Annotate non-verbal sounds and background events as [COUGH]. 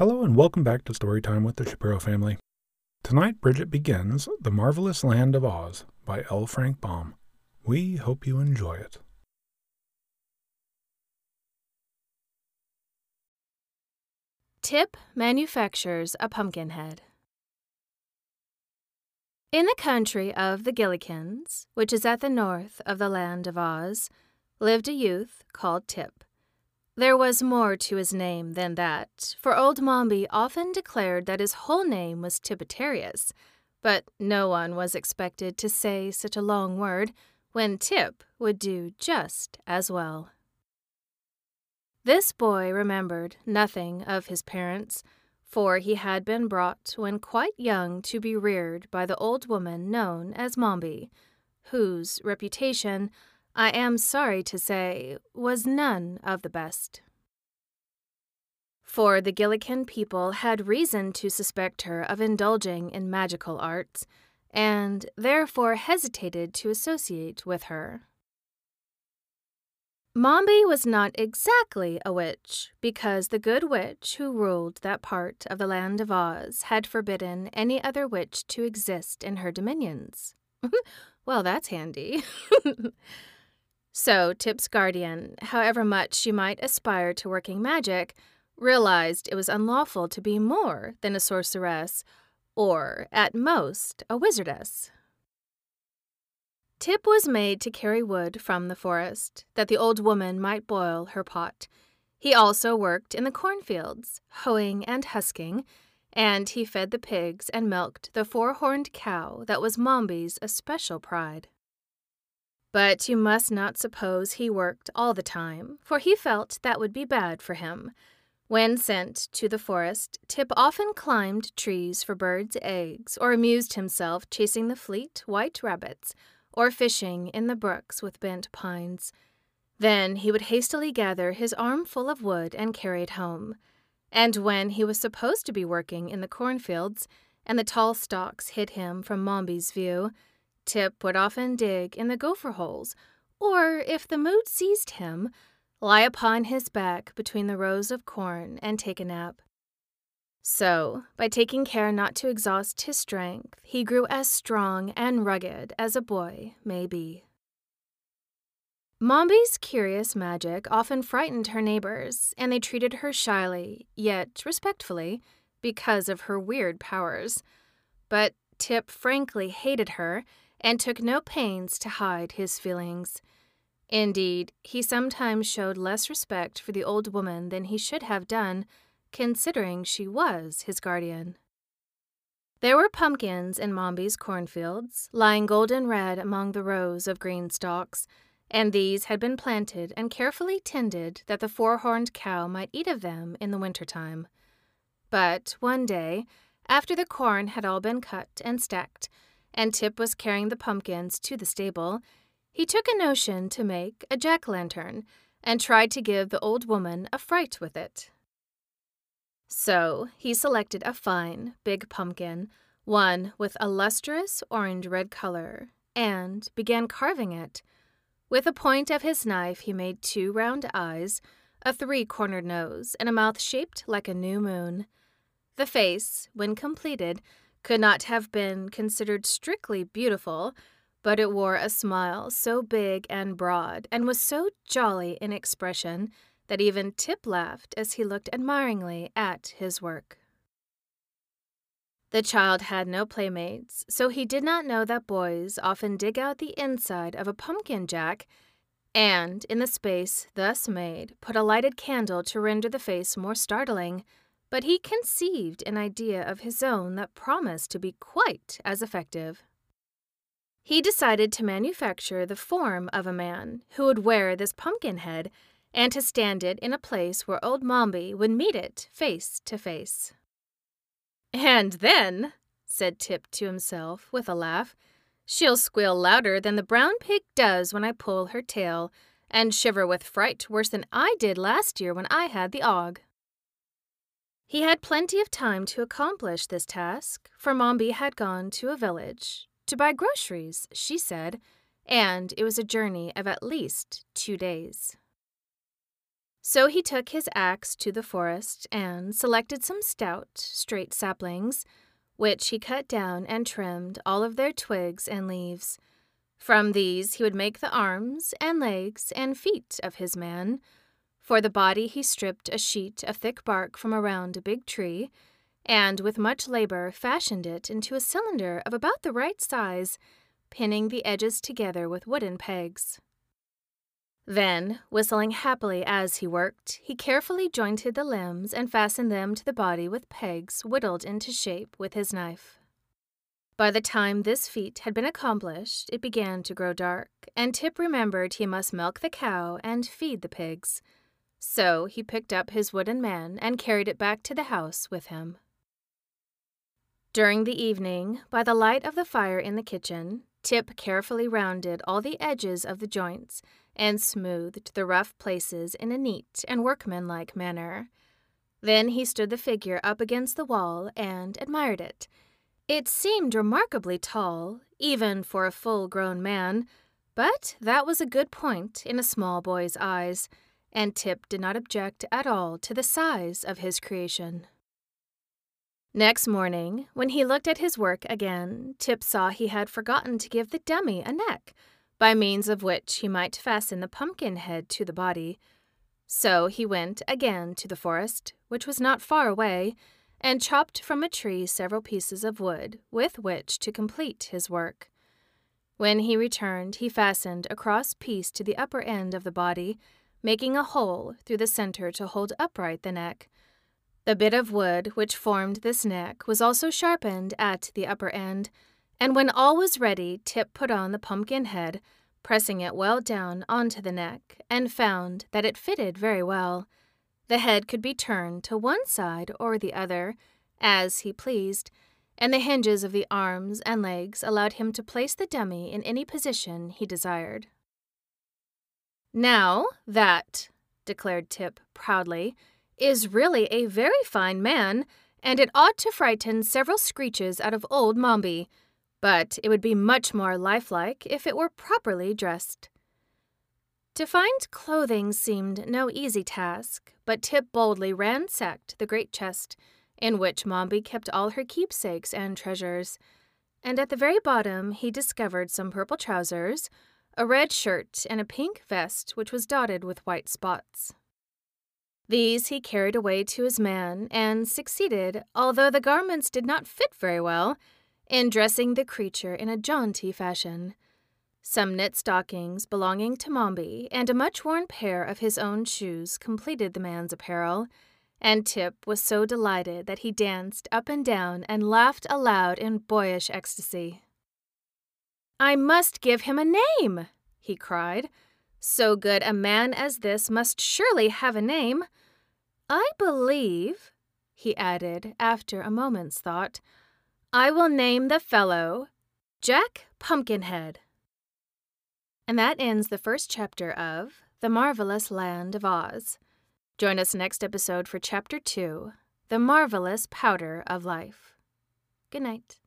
Hello and welcome back to Storytime with the Shapiro family. Tonight, Bridget begins The Marvelous Land of Oz by L. Frank Baum. We hope you enjoy it. Tip manufactures a pumpkin head. In the country of the Gillikins, which is at the north of the land of Oz, lived a youth called Tip. There was more to his name than that, for old Mombi often declared that his whole name was Tippetarius, but no one was expected to say such a long word when Tip would do just as well. This boy remembered nothing of his parents, for he had been brought when quite young to be reared by the old woman known as Mombi, whose reputation I am sorry to say, was none of the best. For the Gillikin people had reason to suspect her of indulging in magical arts, and therefore hesitated to associate with her. Mombi was not exactly a witch, because the good witch who ruled that part of the land of Oz had forbidden any other witch to exist in her dominions. [LAUGHS] well, that's handy. [LAUGHS] So, Tip's guardian, however much she might aspire to working magic, realized it was unlawful to be more than a sorceress, or, at most, a wizardess. Tip was made to carry wood from the forest, that the old woman might boil her pot. He also worked in the cornfields, hoeing and husking, and he fed the pigs and milked the four horned cow that was Mombi's especial pride. But you must not suppose he worked all the time, for he felt that would be bad for him. When sent to the forest, Tip often climbed trees for birds' eggs, or amused himself chasing the fleet white rabbits, or fishing in the brooks with bent pines. Then he would hastily gather his armful of wood and carry it home. And when he was supposed to be working in the cornfields, and the tall stalks hid him from Mombi's view, Tip would often dig in the gopher holes, or, if the mood seized him, lie upon his back between the rows of corn and take a nap. So, by taking care not to exhaust his strength, he grew as strong and rugged as a boy may be. Mombi's curious magic often frightened her neighbors, and they treated her shyly, yet respectfully, because of her weird powers. But Tip frankly hated her and took no pains to hide his feelings. Indeed, he sometimes showed less respect for the old woman than he should have done, considering she was his guardian. There were pumpkins in Mombi's cornfields, lying golden red among the rows of green stalks, and these had been planted and carefully tended that the four horned cow might eat of them in the winter time. But one day, after the corn had all been cut and stacked, and Tip was carrying the pumpkins to the stable, he took a notion to make a jack lantern and tried to give the old woman a fright with it. So he selected a fine, big pumpkin, one with a lustrous orange red color, and began carving it. With the point of his knife, he made two round eyes, a three cornered nose, and a mouth shaped like a new moon. The face, when completed, could not have been considered strictly beautiful, but it wore a smile so big and broad and was so jolly in expression that even Tip laughed as he looked admiringly at his work. The child had no playmates, so he did not know that boys often dig out the inside of a pumpkin jack and, in the space thus made, put a lighted candle to render the face more startling but he conceived an idea of his own that promised to be quite as effective. He decided to manufacture the form of a man who would wear this pumpkin head and to stand it in a place where old Mombi would meet it face to face. And then, said Tip to himself with a laugh, she'll squeal louder than the brown pig does when I pull her tail, and shiver with fright worse than I did last year when I had the ague. He had plenty of time to accomplish this task, for Mombi had gone to a village to buy groceries, she said, and it was a journey of at least two days. So he took his axe to the forest and selected some stout, straight saplings, which he cut down and trimmed all of their twigs and leaves. From these he would make the arms and legs and feet of his man. For the body he stripped a sheet of thick bark from around a big tree, and with much labor fashioned it into a cylinder of about the right size, pinning the edges together with wooden pegs. Then, whistling happily as he worked, he carefully jointed the limbs and fastened them to the body with pegs whittled into shape with his knife. By the time this feat had been accomplished, it began to grow dark, and Tip remembered he must milk the cow and feed the pigs. So he picked up his wooden man and carried it back to the house with him. During the evening, by the light of the fire in the kitchen, Tip carefully rounded all the edges of the joints and smoothed the rough places in a neat and workmanlike manner. Then he stood the figure up against the wall and admired it. It seemed remarkably tall, even for a full grown man, but that was a good point in a small boy's eyes, and Tip did not object at all to the size of his creation. Next morning, when he looked at his work again, Tip saw he had forgotten to give the dummy a neck by means of which he might fasten the pumpkin head to the body. So he went again to the forest, which was not far away, and chopped from a tree several pieces of wood with which to complete his work. When he returned, he fastened a cross piece to the upper end of the body, making a hole through the center to hold upright the neck. The bit of wood which formed this neck was also sharpened at the upper end and when all was ready, Tip put on the pumpkin head, pressing it well down onto the neck, and found that it fitted very well. The head could be turned to one side or the other, as he pleased, and the hinges of the arms and legs allowed him to place the dummy in any position he desired. Now, that, declared Tip proudly, is really a very fine man, and it ought to frighten several screeches out of old Mombi but it would be much more lifelike if it were properly dressed. To find clothing seemed no easy task, but Tip boldly ransacked the great chest, in which Mombi kept all her keepsakes and treasures, and at the very bottom he discovered some purple trousers, a red shirt, and a pink vest which was dotted with white spots. These he carried away to his man, and succeeded, although the garments did not fit very well, in dressing the creature in a jaunty fashion. Some knit stockings belonging to Mombi and a much worn pair of his own shoes completed the man's apparel, and Tip was so delighted that he danced up and down and laughed aloud in boyish ecstasy. I must give him a name, he cried. So good a man as this must surely have a name. I believe, he added after a moment's thought, I will name the fellow Jack Pumpkinhead. And that ends the first chapter of The Marvelous Land of Oz. Join us next episode for Chapter 2 The Marvelous Powder of Life. Good night.